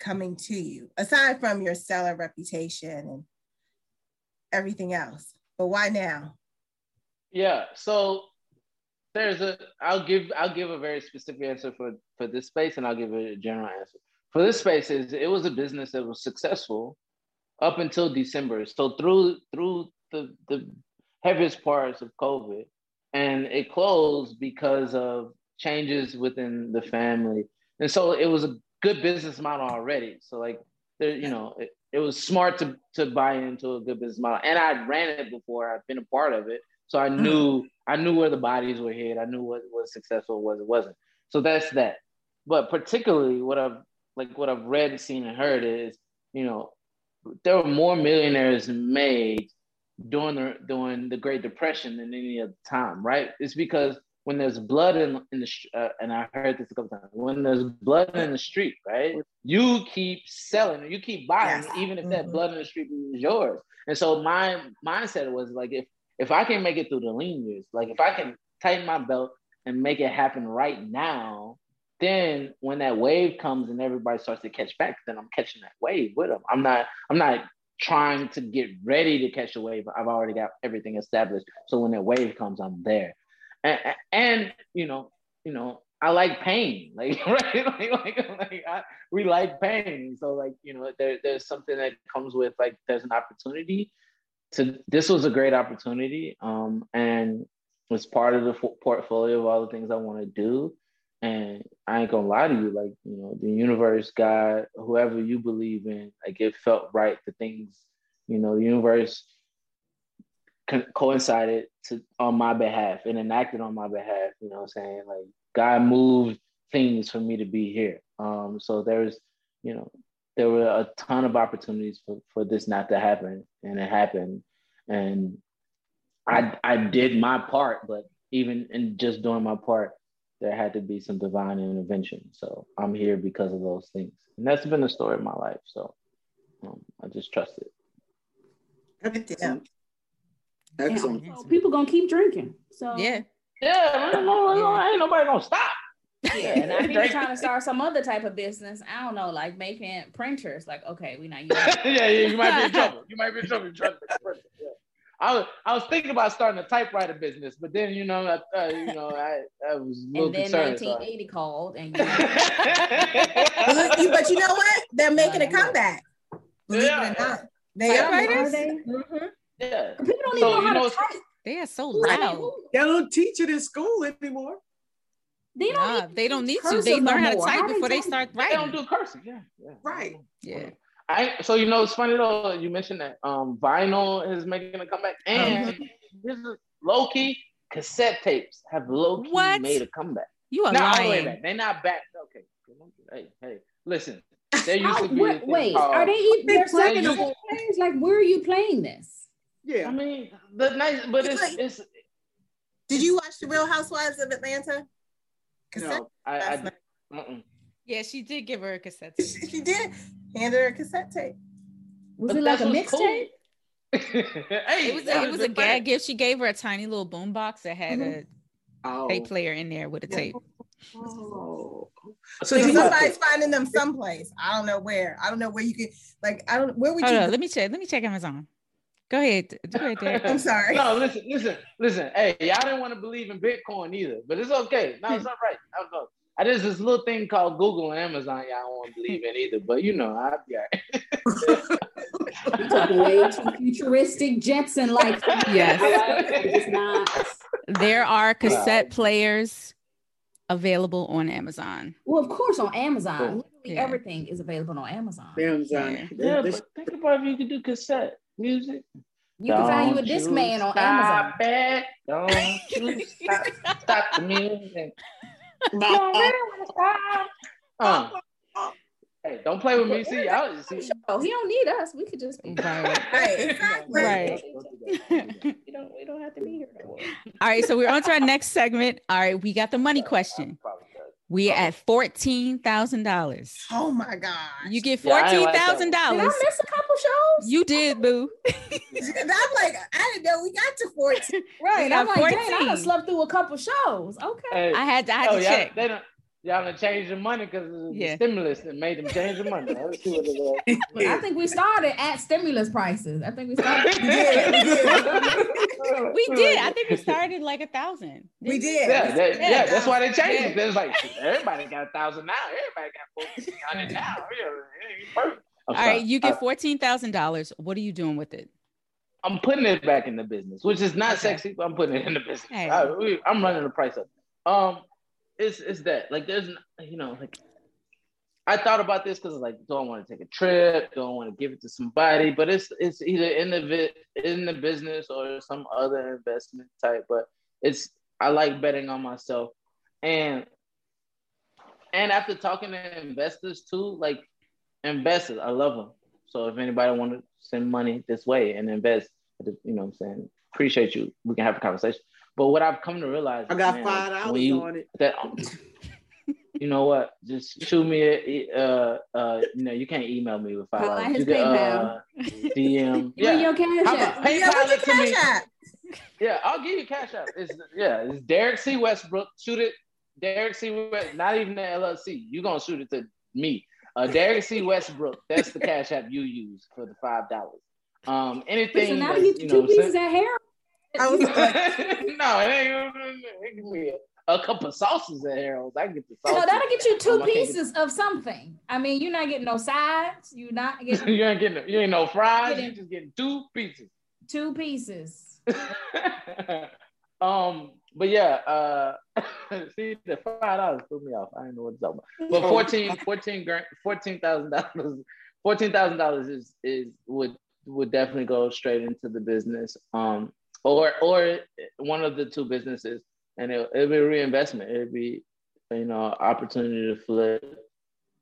coming to you, aside from your stellar reputation and everything else. But why now? Yeah. So there's a. I'll give. I'll give a very specific answer for for this space, and I'll give a general answer. For this space, is it was a business that was successful up until December. So through through the the heaviest parts of COVID, and it closed because of changes within the family, and so it was a good business model already. So like there, you know, it, it was smart to to buy into a good business model, and I ran it before. I've been a part of it, so I mm-hmm. knew I knew where the bodies were hid. I knew what was successful, what it wasn't. So that's that. But particularly, what I've like what I've read, seen, and heard is, you know, there were more millionaires made during the during the Great Depression than any other time, right? It's because when there's blood in in the uh, and I heard this a couple times. When there's blood in the street, right? You keep selling, you keep buying, Yes. even if that Mhm. blood in the street is yours. And so my mindset was like, if if I can make it through the lean years, like if I can tighten my belt and make it happen right now, then when that wave comes and everybody starts to catch back, then I'm catching that wave with them. I'm not I'm not trying to get ready to catch the wave. I've already got everything established. So when that wave comes, I'm there. And, you know, you know, I like pain, *laughs* like right, like like, like I, we like pain. So like you know, there, there's something that comes with like there's an opportunity. To this was a great opportunity, um, and was part of the fo- portfolio of all the things I want to do. And I ain't gonna lie to you, like you know, the universe, God, whoever you believe in, like it felt right. The things, you know, the universe co- coincided to on my behalf and enacted on my behalf. You know, what I'm saying like God moved things for me to be here. Um, so there's, you know, there were a ton of opportunities for, for this not to happen, and it happened. And I I did my part, but even in just doing my part, there had to be some divine intervention. So I'm here because of those things, and that's been the story of my life. So um, I just trust it. Excellent. Excellent. So people gonna keep drinking. So Yeah. Yeah, no, no, no, ain't nobody gonna stop. Yeah, and I *laughs* people trying to start some other type of business. I don't know, like making printers. Like, okay, we not using. *laughs* yeah, yeah, you might be in trouble. *laughs* You might be in trouble. Trying to make. Yeah. I was, I was thinking about starting a typewriter business, but then you know, I, uh, you know, I, I was a little And then concerned. so 1980 called, and you But, you- but you know what? They're making a comeback. Believe Yeah. it or not. They are. Typewriters? are they? Mhm. Yeah. People don't So, even you know know, how to type. They are so loud. They don't teach it in school anymore. They don't, Nah, they don't need to. They cursive no learn how to type How before they type? start They don't do cursive. Yeah, yeah. Right. Yeah. I so you know it's funny though. You mentioned that um vinyl is making a comeback, and this is low key cassette tapes have low key What? made a comeback. You are Not all the way lying. They're not back. Okay. Hey, hey, listen. There used to be. a wait, wait, called- are they even They they're play second it. players? Like, where are you playing this? I mean, the nice, but It's it's like- it's. Did you watch The Real Housewives of Atlanta? Cassette. No. I, I. Yeah, she did give her a cassette. tape. she did. hand her a cassette tape. Was But it like a that's what's mixtape? *laughs* hey, It was a, it was a the gag fact. gift. She gave her a tiny little boom box that had mm-hmm. a Oh. tape player in there with a tape. Oh. So So So do somebody's finding them someplace. I don't know where. I don't know where you could like. I don't. Where would Hold you? on, let me check. Let me check Amazon. Go ahead. Go ahead, Derrick. I'm sorry. No, listen, listen, listen. Hey, y'all didn't want to believe in Bitcoin either, but it's okay. No, it's all right. I don't know. I there's this little thing called Google and Amazon. Y'all don't want to believe in either, but you know, I'll be all right. You're way too futuristic Jetson like. Yes. It's not. There are cassette players available on Amazon. Well, of course, on Amazon, Cool. literally Yeah. everything is available on Amazon. Amazon. Yeah. Yeah, but think about if you could do cassette music. You can find you a Don't disc man on Amazon. stop It. Don't you stop, stop the music. *laughs* Uh, hey, don't play with me. See, y'all see. Oh, he don't need us. We could just be right. *laughs* right. Exactly. right. We, don't, we don't have to be here. All right, so we're on to our next segment. All right, we got the money question. We oh. at fourteen thousand dollars. Oh my god. You get Yeah, I fourteen ain't like that thousand Did I miss a couple shows? You did, boo. *laughs* I'm like, I didn't know we got to 14. *laughs* right. got I'm like, dang, I 14. done slept through a couple shows. Okay. Hey, I had to, I had oh, to y'all, check. they don't. Y'all done changed the money because of the stimulus that made them change the money. Let's see what it is. *laughs* I think we started at stimulus prices. I think we started. We did. *laughs* I think we started like a thousand. We did. Yeah, that, Yeah, yeah, that's why they changed yeah. it. It's like everybody got a thousand now. Everybody got fourteen hundred now. *laughs* Yeah, it ain't perfect. I'm All sorry. right, you get fourteen thousand dollars. What are you doing with it? I'm putting it back in the business, which is not Okay. sexy, but I'm putting it in the business. Hey. I, I'm running the price up. Um, it's it's that like there's you know like I thought about this because like do I want to take a trip? Do I want to give it to somebody? But it's it's either in the in the business or some other investment type. But it's I like betting on myself, and and after talking to investors too, like investors, I love them. So if anybody want to send money this way and invest, you know what I'm saying, appreciate you. We can have a conversation. But what I've come to realize, I got man, five when dollars you- on it. that you know what? Just shoot me a uh uh you know you can't email me with five Find dollars. You can PayPal. uh, DM. You Yeah. your cash How app. about PayPal Yeah, what's your cash app? Yeah, I'll give you cash out. It's yeah, it's Derrick C. Westbrook. Shoot it, Derrick C. West, not even the LLC. You're gonna shoot it to me. Uh Derrick C. Westbrook. That's the cash app you use for the five dollars. Um So anything now that, you get you two know, pieces send- of hair. I was *laughs* like, no, it ain't, it can be a, a couple of sauces at Harold's. I can get the sauce. No, that'll get you two I can't get- pieces of something. I mean, you're not getting no sides. You're not *laughs* getting you ain't getting you ain't no fries. Get you're just getting two pieces. two pieces. *laughs* um, but yeah, uh, see the five dollars threw me off. I didn't know what to talk about. But Oh. 14, 14 grand, fourteen thousand dollars, fourteen thousand dollars is is would would definitely go straight into the business. Um, or or one of the two businesses, and it it'll be a reinvestment. It'll be you know opportunity to flip.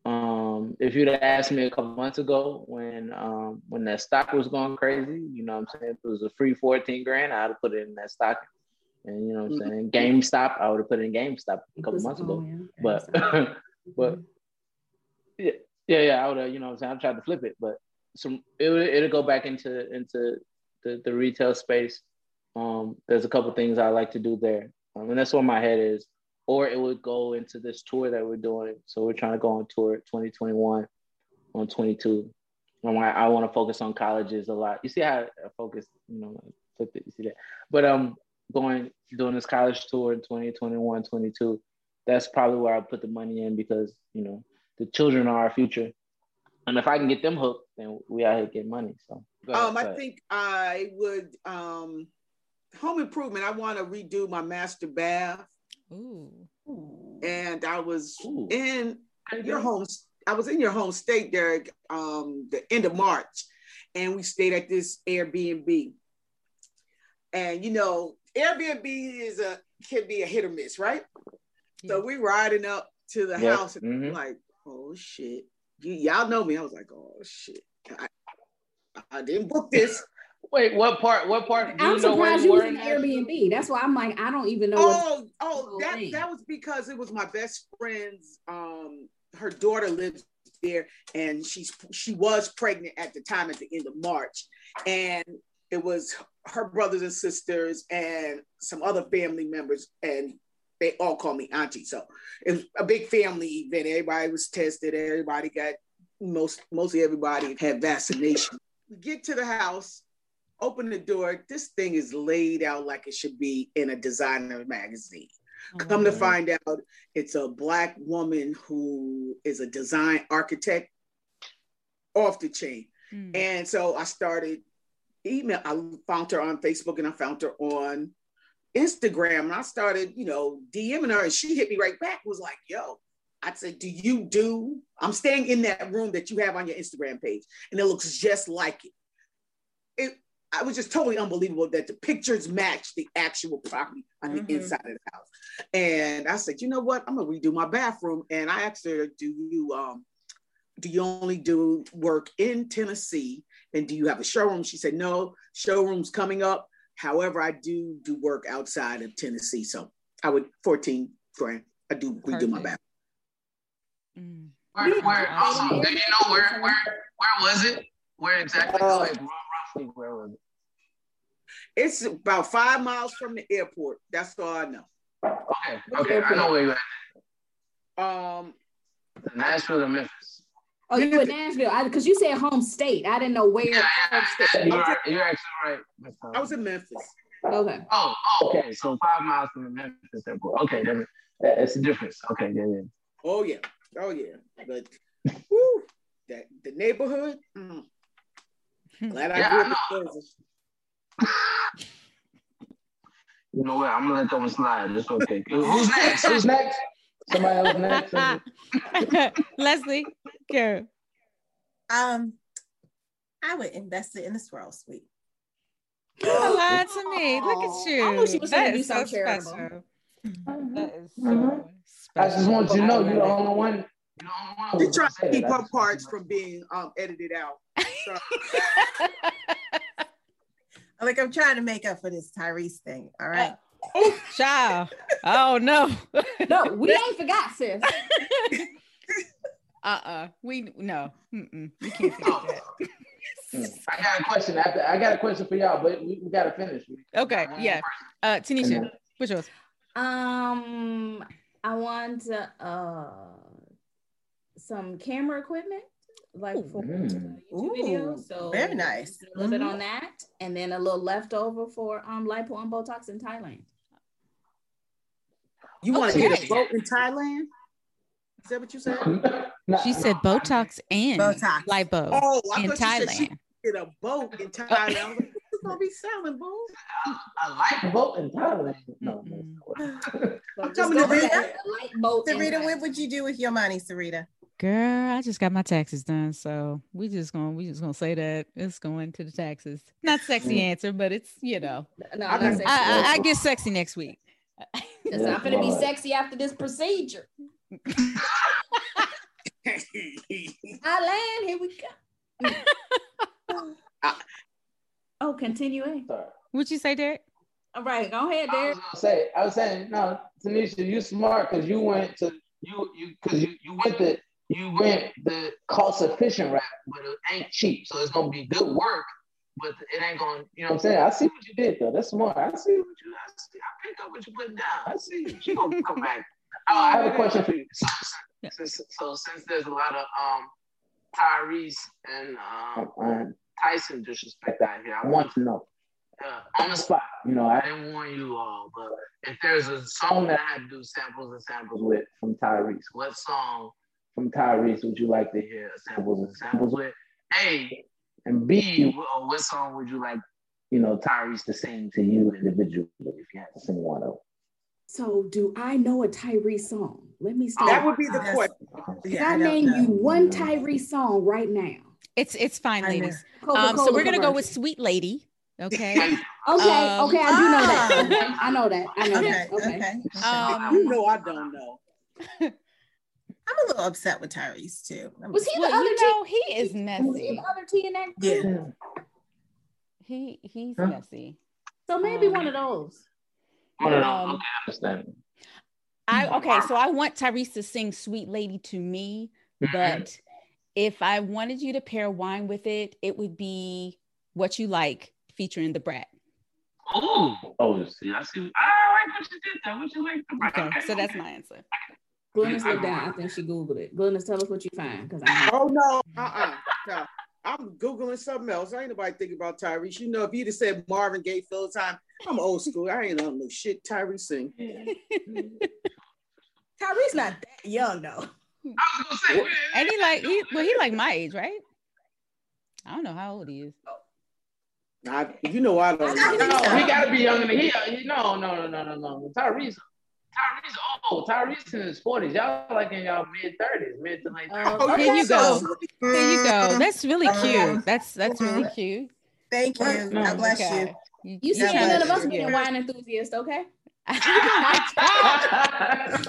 Um, if you'd asked me a couple months ago when um when that stock was going crazy, you know what I'm saying? If it was a free 14 grand, I'd have put it in that stock. And you know what I'm saying? GameStop, I would have put it in GameStop a couple months ago. But *laughs* but yeah, yeah, yeah, I would have, you know what I'm saying? I tried to flip it, but some it would it'll go back into into the, the retail space. Um, there's a couple things I like to do there. Um, and that's where my head is. Or it would go into this tour that we're doing. So we're trying to go on tour 2021 on 22. And I, I want to focus on colleges a lot. You see how I focus, you know, I flipped it, you see that. But um going doing this college tour in 2021, 22, that's probably where I put the money in because, you know, the children are our future. And if I can get them hooked, then we out here getting money. So go ahead, Um, I think I would um home improvement. I want to redo my master bath. Ooh. And I was Ooh. in your home. I was in your home state, Derrick, um, the end of March, and we stayed at this Airbnb. And you know, Airbnb is a can be a hit or miss, right? So we riding up to the Yep. house and Mhm. I'm like, oh shit. You, y'all know me. I was like, oh shit. I, I didn't book this. Wait, what part? What part? Do I'm you surprised you you was were in in the Airbnb. That's why I'm like, I don't even know. Oh, oh, that thing. that was because it was my best friend's um her daughter lives there and she's she was pregnant at the time at the end of March and it was her brothers and sisters and some other family members and they all call me auntie so it was a big family event everybody was tested everybody got most mostly everybody had vaccination we get to the house open the door this thing is laid out like it should be in a designer magazine Come to Mhm. find out, it's a black woman who is a design architect off the chain. Mm. And so I started email. I found her on Facebook and I found her on Instagram. And I started, you know, DMing her and she hit me right back, was like, yo, I said, do you do? I'm staying in that room that you have on your Instagram page. And it looks just like it. It I was just totally unbelievable that the pictures match the actual property on the Mhm. inside of the house. And I said, you know what? I'm gonna redo my bathroom. And I asked her, do you um do you only do work in Tennessee? And do you have a showroom? She said, no, showroom's coming up. However, I do do work outside of Tennessee. So I would 14 grand. I do redo my bathroom. Mm. Where, where, also, Awesome. do you know where, where, where was it? Where exactly? Uh, like, roughly, where was it? It's about five miles from the airport. That's all I know. Okay, okay, I know where you're at. Um, Nashville or Memphis. Oh, you in Nashville? Because you said home state. I didn't know where. Yeah, yeah, yeah, you're, right- you're actually right. I was in Memphis. Okay. Oh, oh, okay. So five miles from the Memphis airport. Okay, that- that's the difference. Okay, yeah, yeah. Oh yeah, oh yeah. But whew, that the neighborhood. mm. Glad I Yeah, grew I up in Kansas. You know what? I'm gonna let that one slide. It's okay. *laughs* Who's next? Who's next? Somebody else next? *laughs* Leslie, Kara. Um, I would invest it in the swirl suite. You lied to me. Look at you. I knew she was gonna That do is so something charitable. special. That is so. I just want you to know you're the only one. You're the only one. who She was trying gonna keep that. Her parts from being um, edited out. So, *laughs* Like I'm trying to make up for this Tyrese thing. All right. it. Child. Oh no. *laughs* No, we ain't forgot, sis. *laughs* Uh-uh. We no. Mm-mm. We can't forget that. Mm. I got a question after. I got a question for y'all, but we, we gotta finish. Okay, One yeah. person. Uh Tanisha, what's yours? Um, I want uh some camera equipment, like for Mm. YouTube videos. So very nice. A little bit Mhm. on that, and then a little leftover for um lipo and Botox in Thailand. you want to get a boat in Thailand? Is that what you said? Nah, She said Botox and Botox. lipo Oh, I in thought you said she Thailand. get a boat in Thailand. I was like, what you gonna be selling, boo? I like boat in Thailand. No, Mm-mm. So I'm coming to with Rita. that, a light boat. in Sarita, what would you do with your money, Sarita? Girl, I just got my taxes done, so we just gonna we just gonna say that it's going to the taxes. Not sexy Mm. answer, but it's you know No, I- not I, sexy. I, I get sexy next week. it's not gonna be sexy after this procedure. *laughs* Thailand, here we go. *laughs* oh, continue. eh? What'd you say, Derrick? All right, go ahead, I Derrick. was say, I was saying, no, Tanisha, you smart because you went to you you because you you went the you went the cost efficient route, but it ain't cheap, so it's gonna be good work, but it ain't gonna, you know what I'm saying? I see what you did though. That's smart. I see what you I see. I pick up what you put down. I see you gonna come back. Oh, I have a question for you. So, Yeah. since, so since there's a lot of um Tyrese and um, um Tyson disrespect out here, I want to know uh, on the spot. You know, I didn't warn you all, but if there's a song that I had to do samples and samples with from Tyrese, what song from Tyrese would you like to hear samples and samples with? A and B, what, or what song would you like you know, Tyrese to sing to you individually if you had to sing one of them? So, do I know a Tyrese song? Let me start. That would be the question. Can Yeah, I, don't name know. you one Tyrese song right now? It's it's fine, I ladies. Um, so we're gonna go with. Sweet Lady. Okay. *laughs* Okay, Um, okay, I do know that. Ah. I know that. I know Okay, that. okay. Okay. okay. Um, You know, I don't know. *laughs* I'm a little upset with Tyrese too. I'm- Was he well, the other you T? know, he is Was he messy. the other T in that? Yeah. He he's Huh? messy. So maybe Um, one of those. One of them. Um, Okay, I understand. I okay, so I want Tyrese to sing "Sweet Lady" to me, but if I wanted you to pair wine with it, it would be "What You Like" featuring Da Brat. Oh, oh, see, I see. I like what you did there. What you like? Da Brat. Okay, so that's my answer. Glynis looked down. I think she Googled it. Glynis, tell us what you find. Because I Oh no, uh-uh. No. I'm googling something else. I ain't nobody thinking about Tyrese. You know, if you'd have said Marvin Gaye full time, I'm old school. I ain't on no shit. Tyrese sing. *laughs* Tyrese's not that young though. I was gonna say, And he like he well he like my age, right? I don't know how old he is. I, you know, I don't. I know. know. no, he gotta be younger than he. he no, no, no, no, no, no. Tyrese, Tyrese old. Tyrese in his forties. Y'all like in y'all mid thirties, mid to late. 30s. Oh, here you go. so- There you go. That's really cute. That's that's really cute. Thank you. No, God bless Okay. you. You see, Yeah, ain't none of us being wine enthusiasts, okay? *laughs* I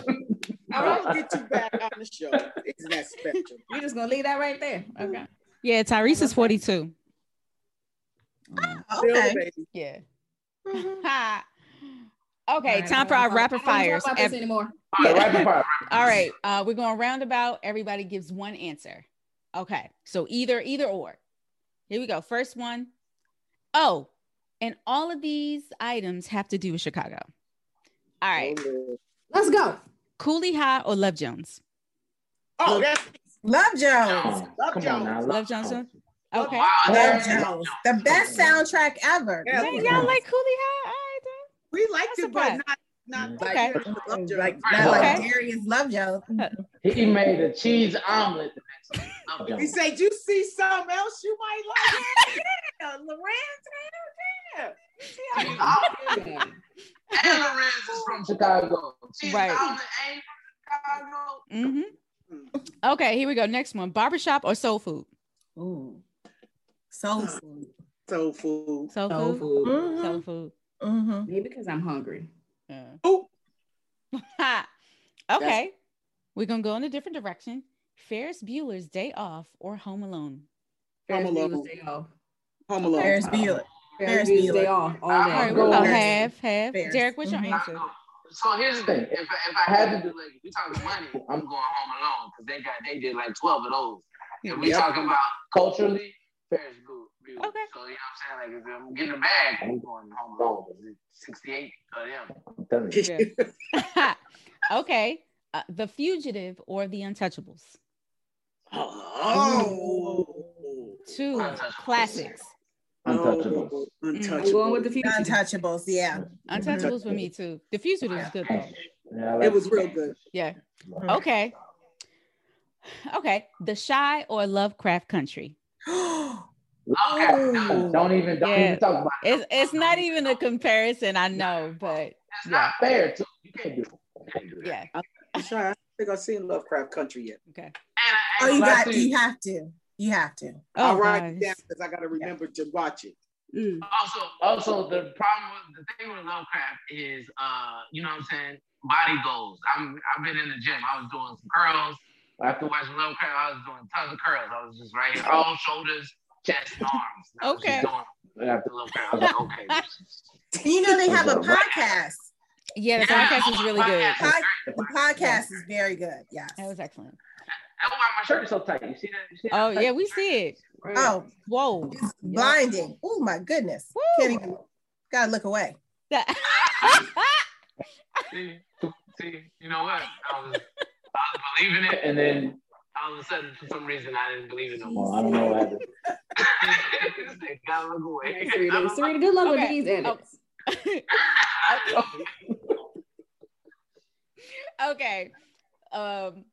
won't get you back on the show. Isn't that special? We're just gonna leave that right there. Okay. yeah, Tyrese is 42. Still Okay. the baby. Yeah. Mhm. Ha. All Okay, right, time for our don't- rapid I don't wanna fires. Talk about Ev- this anymore. All right, rapid fire. *laughs* All right, uh, we're going roundabout. Everybody gives one answer. Okay, so either either or. Here we go. First one. Oh, and all of these items have to do with Chicago. All right, Let's go. Cooley High or Love Jones? Oh, that's Love Jones. Come Love Jones. now, Love Johnson. Okay. Wow, Love Jones. The best soundtrack ever. Yeah. Man, y'all like Cooley High? All right, then. we liked I'm it, but not not Mm. like Okay. Love Jones. Like, Right. not like Okay. Darius Love Jones. He made a cheese omelet the next day. He Jones. said, "You see something else you might like?" yeah, Larenz, yeah. Cheese. And Larenz is from Chicago. Cheese Right. omelet ain't from Chicago. hmm Okay, here we go. Next one: barbershop or soul food? Ooh. Soul food. Soul food. Soul, Soul food. food. Mhm. Soul food. Mhm. Maybe because I'm hungry. Yeah. Ooh. Ha. *laughs* okay, we're gonna go in a different direction. Ferris Bueller's Day Off or Home Alone? Home Alone. Day off. Home Alone. Ferris Bueller. Ferris Ferris Bueller's Bueller. Day off. All All All day. right, we'll go Ferris. half, half. Ferris. Derrick, what's your Mhm. answer? So here's the thing: if, if I had to do like if we talking money, I'm going home alone because they got they did like twelve of those. If we Yep. talking about culturally, Ferris Bueller. Okay. So you know what I'm saying? Like if I'm getting a bag, I'm going home alone. 'cause it's Sixty-eight of them. I'm telling you. Yeah. *laughs* okay, uh, The Fugitive or The Untouchables? Oh. Two Untouchables. classics. Untouchables. Oh, I'm Untouchable. going with the future. Untouchables. Yeah. Untouchables for me too. The Fugitive is good though. Yeah, like It was real good. Yeah. Okay. Okay. The Chi or Lovecraft Country? *gasps* *gasps* Okay. Don't, don't even don't Yeah. even talk about it. It's it's not even a comparison, I know, but It's yeah, not fair too. You can't do it. Can't do yeah. I'm sure. I think I've seen Lovecraft Country yet. Okay. Oh, you got. thing- You have to. You have to. Oh, I'll write it down because I got to remember to watch it. Mm. Also, also the problem with the thing with Lovecraft is, uh, you know what I'm saying? Body goals. I'm I've been in the gym. I was doing some curls. After watching Lovecraft, I was doing tons of curls. I was just right here, all shoulders, chest, arms. I was just Okay. doing- after I was like, okay. this is- *laughs* You know they have a This is right. podcast. Yeah, the Yeah, podcast is really good. podcast is Pod- The podcast is very good. Yeah, That was excellent. That's why my shirt is so tight. You see that? You see that? Oh yeah, we see it. Oh, Whoa. it's blinding. Oh my goodness. Woo. Can't even. Gotta look away. *laughs* *laughs* See, see, you know what? I was, I was believing it, and then all of a sudden, for some reason, I didn't believe it no more. I don't know what happened. Gotta look away. Serena, Serena, good luck Okay. with these edits. *laughs* okay. Um,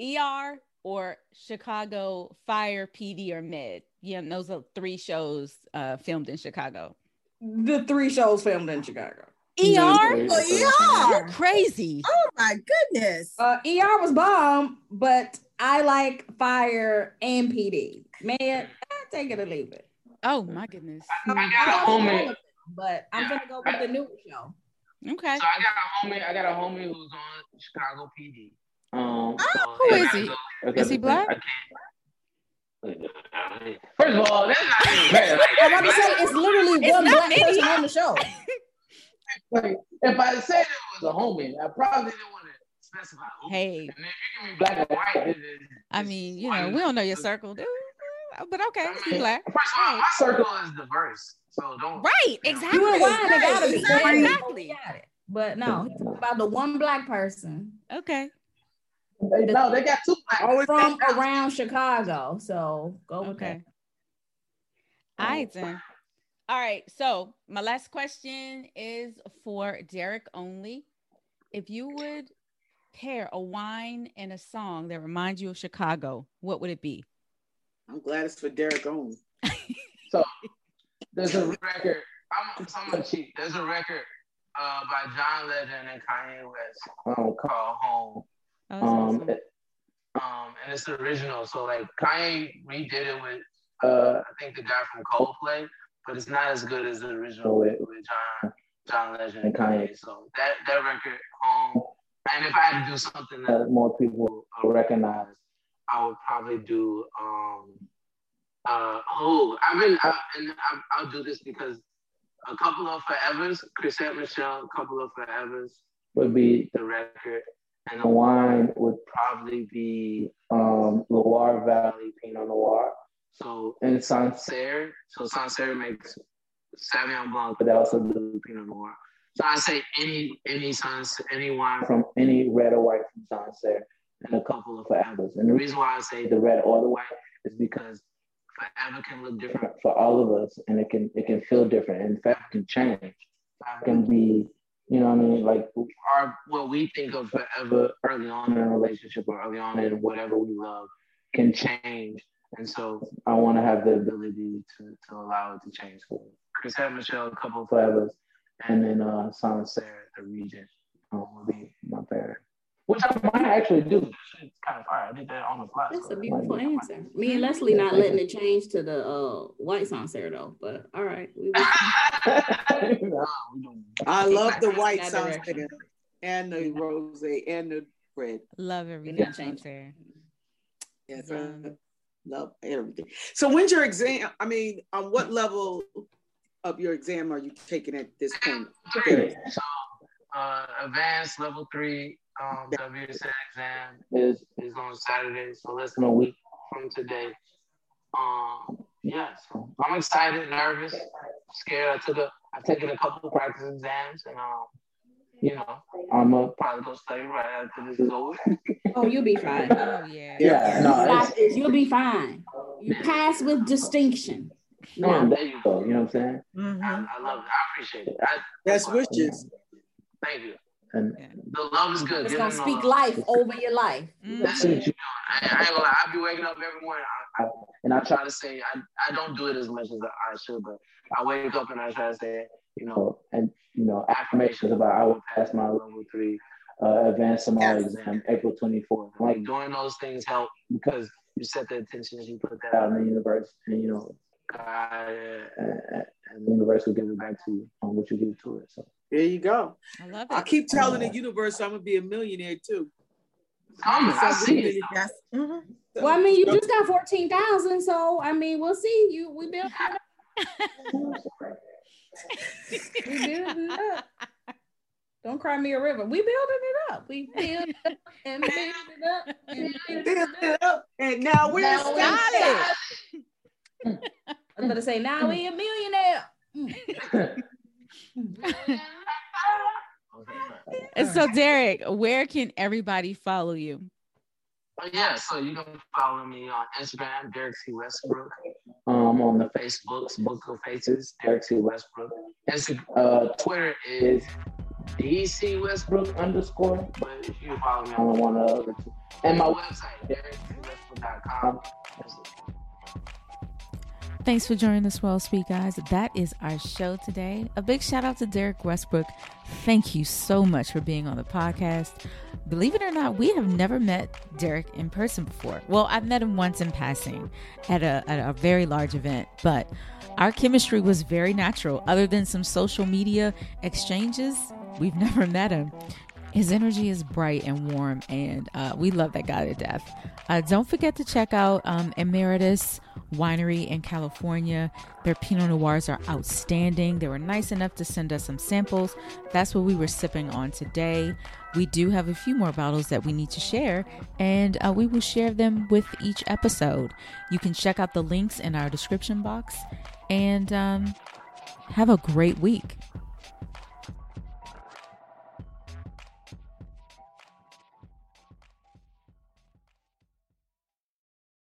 ER or Chicago Fire, PD, or Med. Yeah, those are three shows uh, filmed in Chicago. the three shows filmed in Chicago. ER? Oh, You're crazy. Oh my goodness. Uh, ER was bomb, but I like Fire and PD. Man, I take it or leave it. Oh my goodness. I got a homie. But I'm gonna go with the new show. Okay. So I got a homie. I got a homie who's on Chicago PD. Um, so Who I is gotta he? go- Is he black? I can't- First of all, that's not even I'm about to say it's literally It's one black me. person on the show. *laughs* like, if I said it was a homie, I probably didn't want to specify. who. Hey, And if you give me black and white, it, it, I mean, you know, we don't know your circle, dude. But okay, he black. First of all, my circle is diverse, so don't. Right, exactly. You and Ryan they gotta Exactly. Exactly. But no, he's talking about the one black person Okay. They, no, they got two black. Always from around Chicago. So go with Okay. that. All right, then. All right. So my last question is for Derrick only. If you would pair a wine and a song that reminds you of Chicago, what would it be? I'm glad it's for Derrick Owen. *laughs* So there's a record. I'm, I'm gonna cheat. There's a record uh, by John Legend and Kanye West um, called Home. Oh, Um, awesome. it- um, and it's the original. So like Kanye redid it with uh, I think the guy from Coldplay, but it's not as good as the original with, with John John Legend and Kanye. So that that record, Home. And if I had to do something that more people recognize, I would probably do um, uh, oh, I've been, I, and I, I'll do this because a couple of forevers, Chrisette Michelle, a couple of forevers would be the record, and the wine would probably be um, Loire Valley Pinot Noir. So in Sancerre, so Sancerre makes Sauvignon Blanc, but they also do Pinot Noir. So I say any any sans any wine from any red or white from Sancerre, and a couple of forevers. And the reason why I say the red or the white is because forever can look different for all of us and it can it can feel different and forever can change. Forever can be, you know what I mean, like our what we think of forever early on in a relationship or early on in whatever we love can change. And so I want to have the ability to, to allow it to change. So Chrisette Michelle, a couple of forevers, and then uh Sancerre, the region, um, will be my favorite. Which I might actually do. It's kind of fire. I did that on the fly. That's so a beautiful might be- answer. Me and Leslie not letting it change to the uh, white Sancerre though, but all right. We will. *laughs* No, we don't- I love the white direction. Sancerre and the rose and the red. Love everything Yeah. yeah. there. Yes, Um, I love everything. So when's your exam? I mean, on what level of your exam are you taking at this point? Three. So, uh, advanced level three um, WSA exam is is on Saturday, so less than a week from today. Um, yeah, so I'm excited, nervous, scared. I took a I've taken a couple of practice exams, and um, you know, I'm gonna probably go study right after this is over. *laughs* Oh, you'll be fine. Oh yeah. Yeah, You no, got it's. You'll be fine. You pass with distinction. No, there you go. You know what I'm saying? Mhm. I, I love it. I appreciate it. I, Best wishes. Thank you. And Yeah. the love is good. It's gonna speak love. life over your life. That's what you doing. I, I ain't gonna lie. I be waking up every morning, I, I, and I try to say I, I don't do it as much as I should, but I wake up and I try to say, you know, and you know, affirmations about I will pass my level three uh, advanced sommelier Yes. exam April 24th. Like doing those things help because you set the intentions, you put that out in the universe, and you know, God uh, and the universe will give it back to you on what you give to it. So There you go. I love it. I keep telling the universe I'm gonna be a millionaire too. it's coming. I see it. Yes. Mhm. Well, I mean, you just got fourteen thousand, so I mean, we'll see. You we build it. *laughs* We building it up. Don't cry me a river. We building it up. We build it up and build it up and build Build it up. and now we're Now we got it. I was gonna say now we a millionaire. *laughs* And so Derrick, where can everybody follow you? Oh, yeah, so you can follow me on Instagram, Derrick C. Westbrook. Um, on the Facebooks, Book of Faces, Derrick C. Westbrook. Insta- uh, Twitter is DC Westbrook underscore, but if you follow me on one of the other two. And my website, DerrickCWestbrook.com. Thanks for joining us, Swirl Suite, guys. That is our show today. A big shout out to Derrick Westbrook. Thank you so much for being on the podcast. Believe it or not, we have never met Derrick in person before. Well, I've met him once in passing at a, at a very large event, but our chemistry was very natural. Other than some social media exchanges, we've *laughs* never met him. His energy is bright and warm, and uh, we love that guy to death. Uh, don't forget to check out um, Emeritus Winery in California. Their Pinot Noirs are outstanding. They were nice enough to send us some samples. That's what we were sipping on today. We do have a few more bottles that we need to share, and uh, we will share them with each episode. You can check out the links in our description box and um, have a great week.